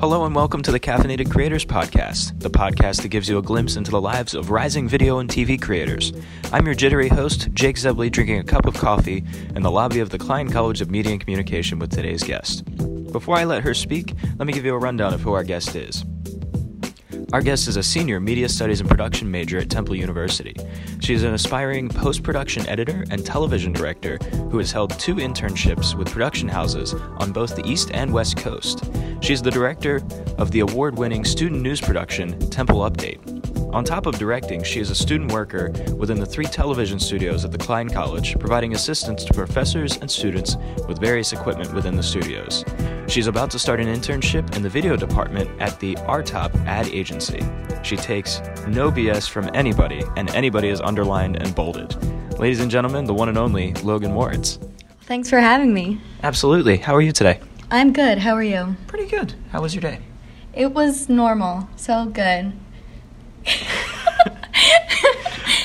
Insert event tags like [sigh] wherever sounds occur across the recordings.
Hello and welcome to the Caffeinated Creators Podcast, the podcast that gives you a glimpse into the lives of rising video and TV creators. I'm your jittery host, Jake Zebley, drinking a cup of coffee in the lobby of the Klein College of Media and Communication with today's guest. Before I let her speak, let me give you a rundown of who our guest is. Our guest is a senior media studies and production major at Temple University. She is an aspiring post production editor and television director who has held two internships with production houses on both the East and West Coast. She is the director of the award winning student news production Temple Update. On top of directing, she is a student worker within the three television studios at the Klein College, providing assistance to professors and students with various equipment within the studios. She's about to start an internship in the video department at the RTOP ad agency. She takes no BS from anybody, and anybody is underlined and bolded. Ladies and gentlemen, the one and only Logan Wards. Thanks for having me. Absolutely. How are you today? I'm good. How are you? Pretty good. How was your day? It was normal, so good.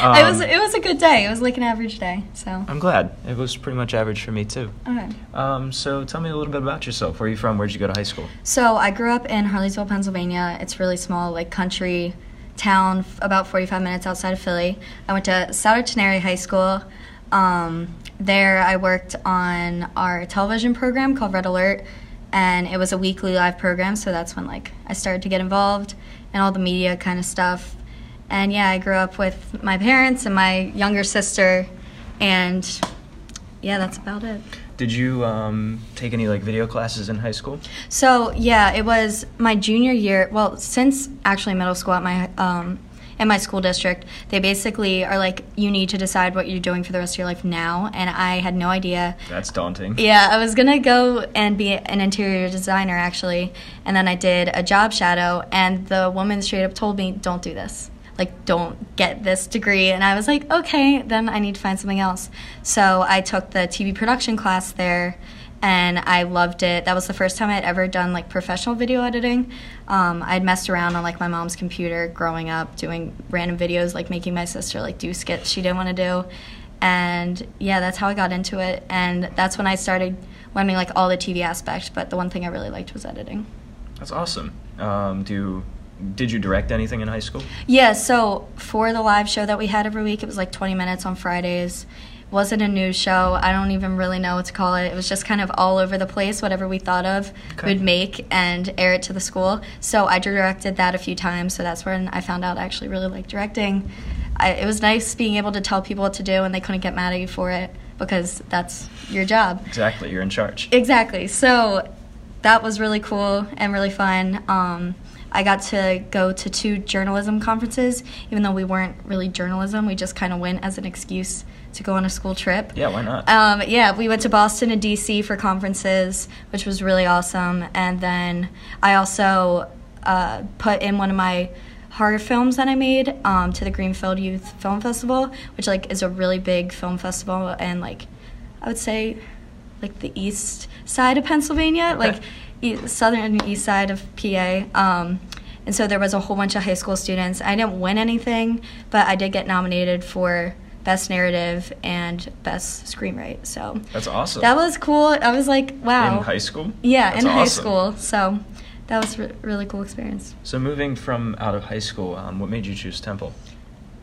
It was Um, it was a good day. It was like an average day. So I'm glad. It was pretty much average for me, too. okay. Um, so tell me a little bit about yourself. Where are you from? Where did you go to high school? So I grew up in Harleysville, Pennsylvania. It's really small, like country town, f- about 45 minutes outside of Philly. I went to Souderton Area High School. Um, there, I worked on our television program called Red Alert, and it was a weekly live program. So that's when like I started to get involved in all the media kind of stuff. And yeah, I grew up with my parents and my younger sister, and yeah, that's about it. Did you um, take any like video classes in high school? So yeah, it was my junior year. Well, since actually middle school at my um, in my school district, they basically are like, you need to decide what you're doing for the rest of your life now, and I had no idea. That's daunting. Yeah, I was gonna go and be an interior designer actually, and then I did a job shadow, and the woman straight up told me, "Don't do this. Like, don't get this degree." And I was like, "Okay, then I need to find something else." So I took the TV production class there, and I loved it. That was the first time I'd ever done like professional video editing. Um, I'd messed around on like my mom's computer growing up, doing random videos, like making my sister like do skits she didn't want to do and yeah that's how i got into it and that's when i started learning like all the tv aspects but the one thing i really liked was editing That's awesome. Um, do did you direct anything in high school? yeah so for the live show that we had every week it was like 20 minutes on fridays it wasn't a news show i don't even really know what to call it it was just kind of all over the place whatever we thought of Okay. we'd make and air it to the school so i directed that a few times so that's when i found out i actually really liked directing I, it was nice being able to tell people what to do and they couldn't get mad at you for it because that's your job Exactly. You're in charge. Exactly. So that was really cool and really fun. Um, I got to go to two journalism conferences, even though we weren't really journalism. We just kind of went as an excuse to go on a school trip. Yeah. Why not? Um, yeah, we went to Boston and DC for conferences, which was really awesome. And then I also uh, put in one of my horror films that I made um, to the Greenfield Youth Film Festival, which like is a really big film festival, and like I would say like the east side of Pennsylvania, like e- southern and east side of PA. Um, and so there was a whole bunch of high school students. I didn't win anything, but I did get nominated for best narrative and best screenwrite. So That's awesome. that was cool. I was like, wow. in high school. yeah, That's in high school. So that was a really cool experience. So moving from out of high school, um, what made you choose Temple?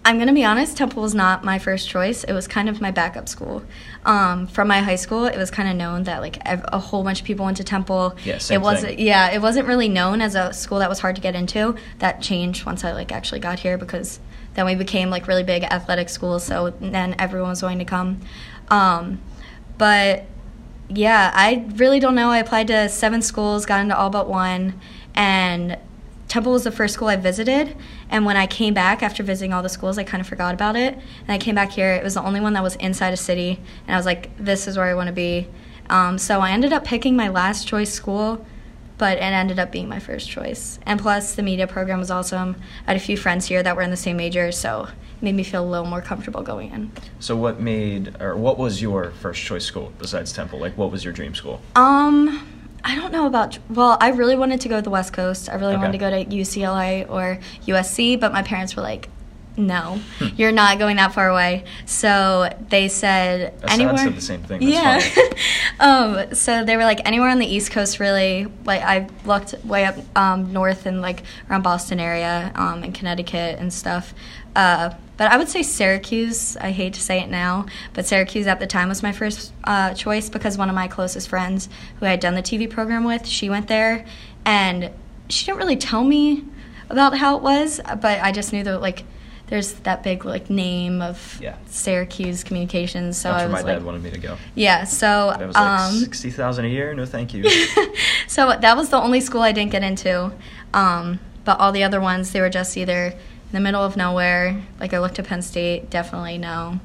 I'm gonna be honest. Temple was not my first choice. It was kind of my backup school. Um, from my high school, it was kind of known that like ev- a whole bunch of people went to Temple. Yeah, same it wasn't. thing. Yeah, it wasn't really known as a school that was hard to get into. That changed once I like actually got here because then we became like really big athletic schools. So then everyone was willing to come. Um, but yeah, I really don't know. I applied to seven schools, got into all but one, and Temple was the first school I visited. And when I came back after visiting all the schools, I kind of forgot about it. And I came back here, it was the only one that was inside a city, and I was like, this is where I want to be. Um, so I ended up picking my last choice school, but it ended up being my first choice. And plus, the media program was awesome. I had a few friends here that were in the same major, so it made me feel a little more comfortable going in. So what made or what was your first choice school besides Temple? Like what was your dream school? Um, I don't know about. Well, I really wanted to go to the West Coast. I really Okay. wanted to go to UCLA or USC, but my parents were like, no, Hmm. you're not going that far away. So they said Assad anywhere. said the same thing. That's yeah. [laughs] um, so they were like anywhere on the East Coast, really. Like I looked way up um, north and like around Boston area, um, and Connecticut and stuff. Uh, but I would say Syracuse. I hate to say it now, but Syracuse at the time was my first uh, choice because one of my closest friends, who I had done the TV program with, she went there, and she didn't really tell me about how it was, but I just knew that like there's that big like name of Yeah. Syracuse Communications. So That's I where was my dad wanted me to go. yeah. So I was like um, sixty thousand a year. No, thank you. [laughs] so that was the only school I didn't get into. Um, but all the other ones, they were just either in the middle of nowhere. Like I looked at Penn State, definitely no.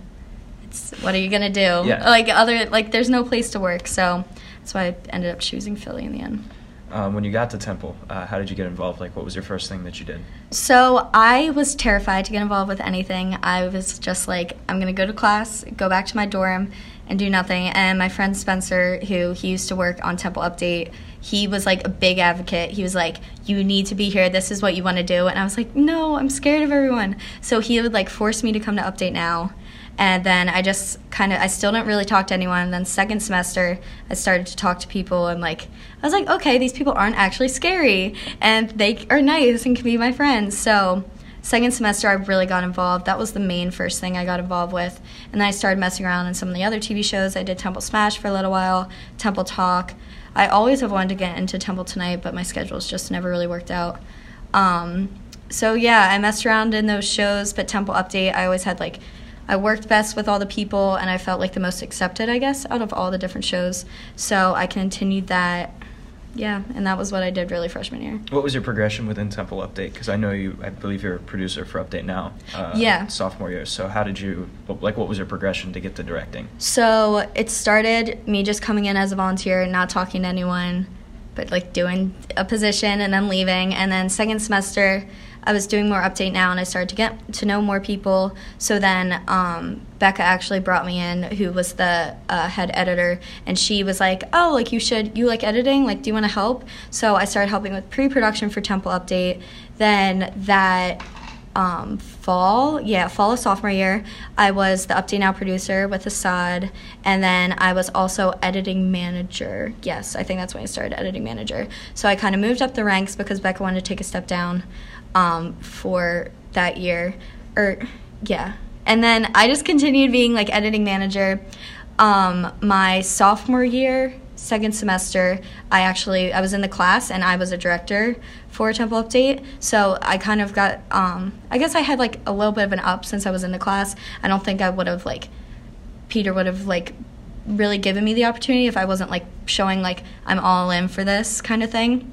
It's what are you gonna do? Yeah. Like other like there's no place to work. So that's why I ended up choosing Philly in the end. Um, when you got to Temple, uh, how did you get involved? Like, what was your first thing that you did? So I was terrified to get involved with anything. I was just like, I'm gonna go to class, go back to my dorm, and do nothing. And my friend Spencer, who he used to work on Temple Update, he was like a big advocate. He was like, "You need to be here. This is what you want to do." And I was like, "No, I'm scared of everyone." So he would like force me to come to Update now. And then I just kind of, I still didn't really talk to anyone. And then second semester, I started to talk to people, and like, I was like, okay, these people aren't actually scary, and they are nice and can be my friends. So second semester, I really got involved. That was the main first thing I got involved with. And then I started messing around in some of the other TV shows. I did Temple Smash for a little while, Temple Talk. I always have wanted to get into Temple Tonight, but my schedules just never really worked out. Um, so yeah, I messed around in those shows, but Temple Update, I always had like, I worked best with all the people, and I felt like the most accepted, I guess, out of all the different shows. So I continued that, yeah, and that was what I did really freshman year. What was your progression within Temple Update? Because I know you, I believe you're a producer for Update now. Uh, Yeah. Sophomore year. So how did you, like, what was your progression to get to directing? So it started me just coming in as a volunteer, not talking to anyone, but like doing a position and then leaving. And then second semester, I was doing more update now, and I started to get to know more people. So then um, Becca actually brought me in, who was the uh, head editor, and she was like, "Oh, like you should, you like editing? Like, do you want to help?" So I started helping with pre-production for Temple Update. Then that um, fall, yeah, fall of sophomore year, I was the Update Now producer with Assad, and then I was also editing manager. Yes, I think that's when I started editing manager. So I kind of moved up the ranks because Becca wanted to take a step down um, for that year, or yeah, and then I just continued being like editing manager. Um, my sophomore year, second semester, I actually I was in the class and I was a director for Temple Update. So I kind of got um, I guess I had like a little bit of an up since I was in the class. I don't think I would have like Peter would have like really given me the opportunity if I wasn't like showing like I'm all in for this kind of thing.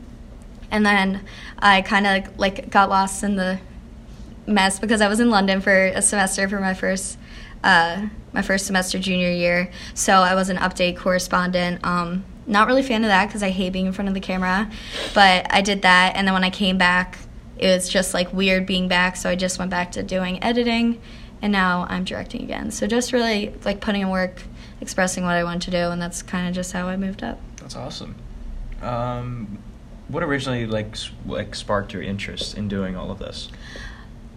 And then I kind of like got lost in the mess because I was in London for a semester for my first uh, my first semester junior year. So I was an update correspondent. Um, not really a fan of that because I hate being in front of the camera, but I did that. And then when I came back, it was just like weird being back. So I just went back to doing editing, and now I'm directing again. So just really like putting in work, expressing what I want to do, and that's kind of just how I moved up. That's awesome. Um, what originally like like sparked your interest in doing all of this?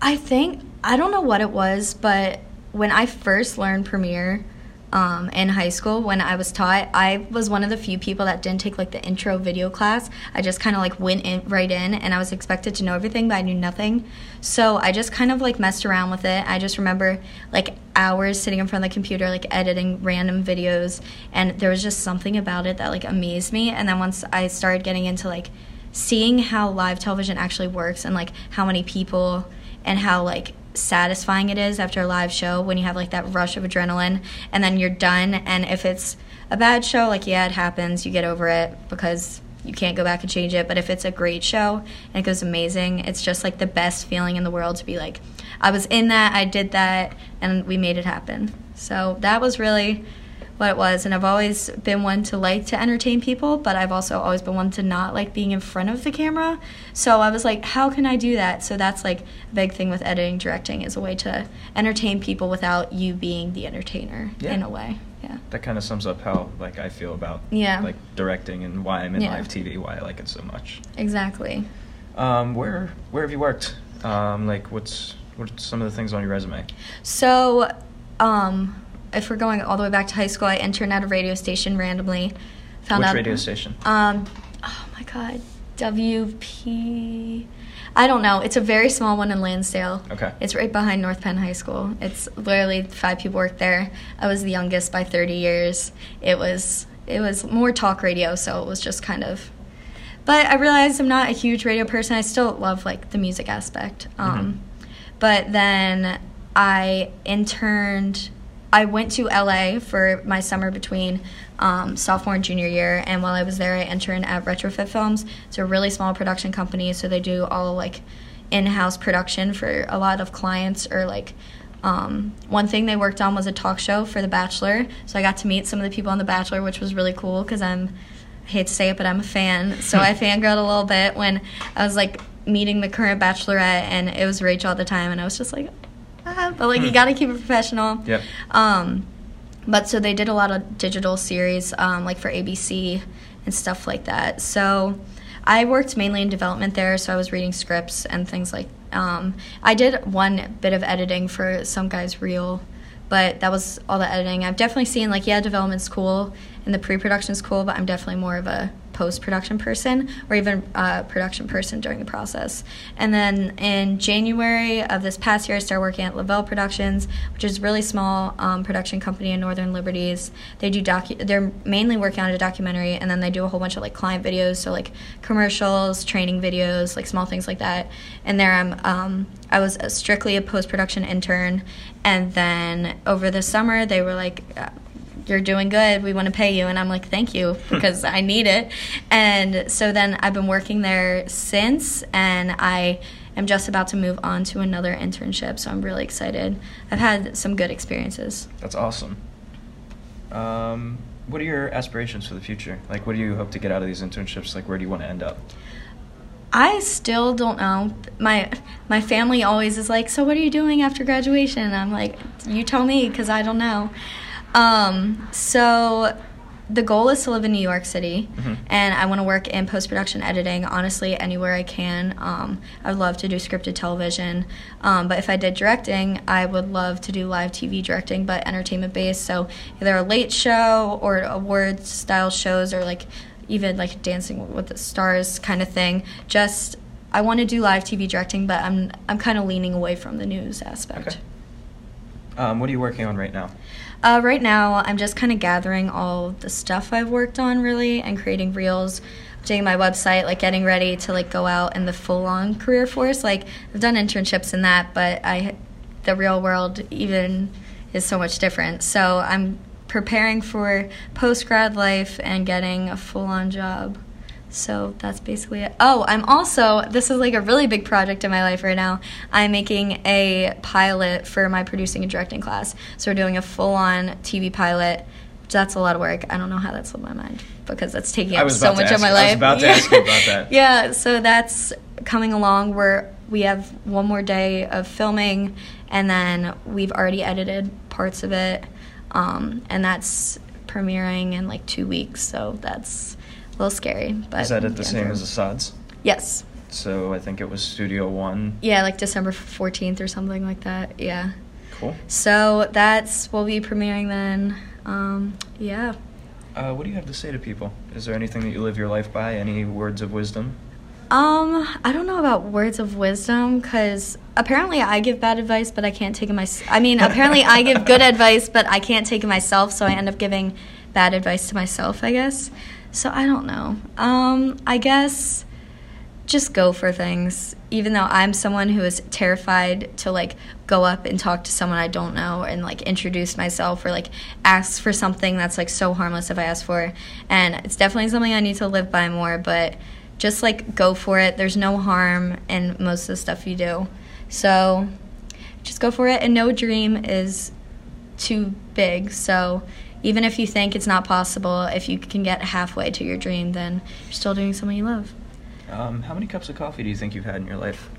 I think I don't know what it was, but when I first learned Premiere um, in high school, when I was taught, I was one of the few people that didn't take like the intro video class. I just kind of like went in right in, and I was expected to know everything, but I knew nothing. So I just kind of like messed around with it. I just remember like hours sitting in front of the computer, like editing random videos, and there was just something about it that like amazed me. And then once I started getting into like seeing how live television actually works and like how many people and how like satisfying it is after a live show when you have like that rush of adrenaline and then you're done. And if it's a bad show like yeah it happens you get over it because you can't go back and change it. But if it's a great show and it goes amazing it's just like the best feeling in the world to be like i was in that i did that and we made it happen. So that was really what it was and i've always been one to like to entertain people but i've also always been one to not like being in front of the camera so i was like how can i do that so that's like a big thing with editing directing is a way to entertain people without you being the entertainer Yeah. in a way yeah That kind of sums up how like I feel about Yeah. like directing and why I'm in Yeah. live TV, why I like it so much. exactly Um, where where have you worked? Um, like what's What are some of the things on your resume? So, um, if we're going all the way back to high school, I interned at a radio station randomly. Found Which out, radio station? Um, oh my god, WP. I don't know. It's a very small one in Lansdale. Okay. It's right behind North Penn High School. It's literally five people work there. I was the youngest by 30 years. It was it was more talk radio, so it was just kind of. But I realized I'm not a huge radio person. I still love like the music aspect. Um, But then I interned. I went to LA for my summer between um, sophomore and junior year, and while I was there, I interned at Retrofit Films. It's a really small production company, so they do all like in-house production for a lot of clients or like um, one thing they worked on was a talk show for The Bachelor, so I got to meet some of the people on The Bachelor, which was really cool because I'm, I hate to say it, but I'm a fan. [laughs] So I fangirled a little bit when I was like meeting the current Bachelorette, and it was Rachel at the time, and I was just like, ah, but like you got to keep it professional. Yeah. Um, but so they did a lot of digital series, um, like for ABC and stuff like that. So I worked mainly in development there, so I was reading scripts and things like. Um, I did one bit of editing for some guy's reel, but that was all the editing. I've definitely seen like yeah, development's cool and the pre-production's cool, but I'm definitely more of a post-production person or even uh, production person during the process. And then in January of this past year, I started working at Lavelle Productions, which is a really small um, production company in Northern Liberties. They do docu- They're mainly working on a documentary, and then they do a whole bunch of like client videos, so like commercials, training videos, like small things like that. And there, I'm um, I was strictly a post-production intern, and then over the summer, they were like. Uh, you're doing good. We want to pay you. And I'm like, thank you, [laughs] because I need it. And so then I've been working there since, and I am just about to move on to another internship. So I'm really excited. I've had some good experiences. That's awesome. Um, what are your aspirations for the future? Like, what do you hope to get out of these internships? Like, where do you want to end up? I still don't know. My my family always is like, "So what are you doing after graduation?" And I'm like, "You tell me cuz I don't know." Um, so the goal is to live in New York City, Mhm. and I want to work in post production editing. Honestly, anywhere I can. Um, I would love to do scripted television, um, but if I did directing, I would love to do live TV directing, but entertainment based. So either a late show or awards style shows, or like even like Dancing with the Stars kind of thing. Just I want to do live TV directing, but I'm I'm kind of leaning away from the news aspect. Okay. Um, what are you working on right now? Uh, right now, I'm just kind of gathering all the stuff I've worked on, really, and creating reels, doing my website, like getting ready to like go out in the full-on career force. Like I've done internships in that, but I, the real world even is so much different. So I'm preparing for post grad life and getting a full-on job. So that's basically it. Oh, I'm also, this is like a really big project in my life right now. I'm making a pilot for my producing and directing class. So we're doing a full on TV pilot. That's a lot of work. I don't know how that slipped my mind because that's taking up so much of my I was life. about to ask you about that. [laughs] yeah, so that's coming along. We're, we have one more day of filming and then we've already edited parts of it. Um, and that's premiering in like two weeks. So that's a little scary. But Is that at the yeah, same as Assad's? Yes. So I think it was Studio One. Yeah, like December 14th or something like that. Yeah. Cool. So that's we'll be premiering then. Um, yeah. Uh, what do you have to say to people? Is there anything that you live your life by? Any words of wisdom? Um, I don't know about words of wisdom because apparently I give bad advice, but I can't take it myself. I mean, apparently I give good [laughs] advice, but I can't take it myself, so I end up giving bad advice to myself, I guess. So I don't know. Um, I guess just go for things. Even though I'm someone who is terrified to like go up and talk to someone I don't know and like introduce myself or like ask for something that's like so harmless if I ask for. And it's definitely something I need to live by more, but just like go for it. There's no harm in most of the stuff you do. So just go for it and no dream is too big. So even if you think it's not possible, if you can get halfway to your dream, then you're still doing something you love. Um, how many cups of coffee do you think you've had in your life?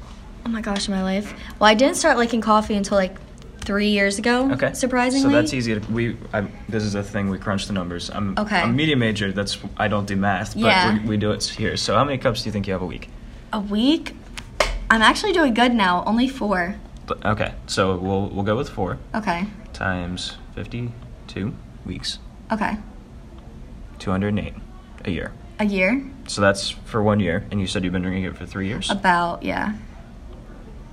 Oh my gosh, in my life. Well, I didn't start liking coffee until like three years ago. Okay. Surprisingly. So that's easy. To, we I, this is a thing we crunch the numbers. I'm Okay. I'm a media major. That's I don't do math, but Yeah. we, we do it here. So how many cups do you think you have a week? A week. I'm actually doing good now. Only four. Okay, so we'll we'll go with four Okay. times fifty-two weeks, Okay. two hundred and eight a year. A year? So that's for one year, and you said you've been drinking it for three years. About, yeah.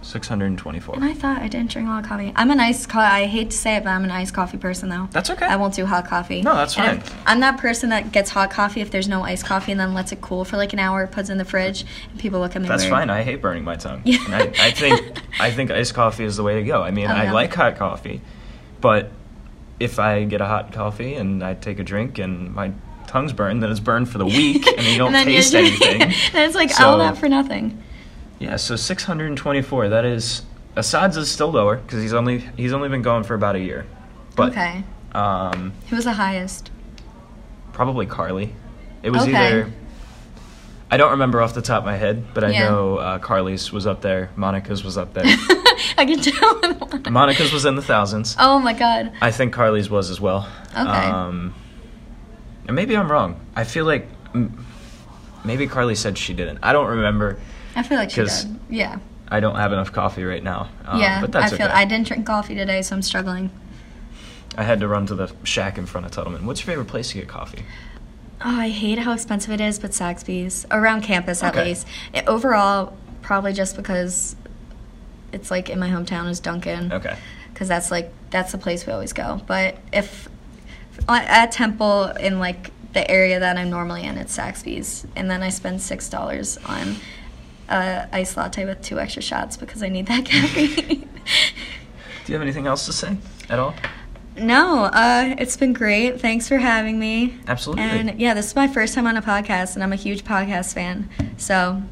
Six hundred and twenty-four. And I thought I didn't drink a lot of coffee. I'm an iced coffee. I hate to say it, but I'm an iced coffee person, though. That's okay. I won't do hot coffee. No, that's And fine. I'm that person that gets hot coffee if there's no iced coffee and then lets it cool for like an hour, puts it in the fridge, and people look at me That's weird. fine. I hate burning my tongue. Yeah. And I, I think I think iced coffee is the way to go. I mean, [laughs] Oh, I no. like hot coffee, but if I get a hot coffee and I take a drink and my tongue's burned, then it's burned for the week, and you [laughs] don't you- taste anything. [laughs] then it's like So- all that for nothing. Yeah, so 624. That is Assad's is still lower because he's only he's only been going for about a year. But okay. um, Who was the highest? probably Carly. It was Okay. either. I don't remember off the top of my head, but I Yeah. know uh, Carly's was up there. Monica's was up there. [laughs] [laughs] I can tell. Monica's was in the thousands. Oh my god. I think Carly's was as well. Okay. Um, and maybe I'm wrong. I feel like maybe Carly said she didn't. I don't remember. I feel like she did. Yeah. I don't have enough coffee right now. Um, yeah. but that's I feel okay. I didn't drink coffee today, so I'm struggling. I had to run to the shack in front of Tuttleman. What's your favorite place to get coffee? Oh, I hate how expensive it is, but Saxby's around campus at Okay. least. It, overall, probably just because it's like in my hometown is Dunkin'. Okay. Because that's like that's the place we always go. But if at Temple in like the area that I'm normally in, it's Saxby's, and then I spend six dollars on a iced latte with two extra shots because I need that [laughs] caffeine. Do you have anything else to say at all? no, uh, it's been great. Thanks for having me. Absolutely. And yeah, this is my first time on a podcast, and I'm a huge podcast fan. So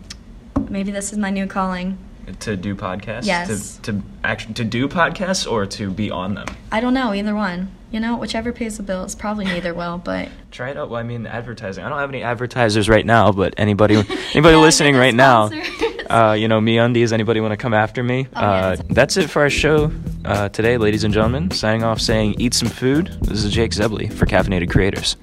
maybe this is my new calling. To do podcasts? Yes. To to actually to do podcasts or to be on them? I don't know either one. You know, whichever pays the bills. Probably neither will, but [laughs] Try it out. Well, I mean, advertising. I don't have any advertisers right now, but anybody [laughs] [laughs] anybody Yeah, listening right now, uh, you know, MeUndies. Anybody want to come after me? Oh, yeah, uh, that's- that's it for our show uh, today, ladies and gentlemen. Signing off, saying eat some food. This is Jake Zebley for Caffeinated Creators.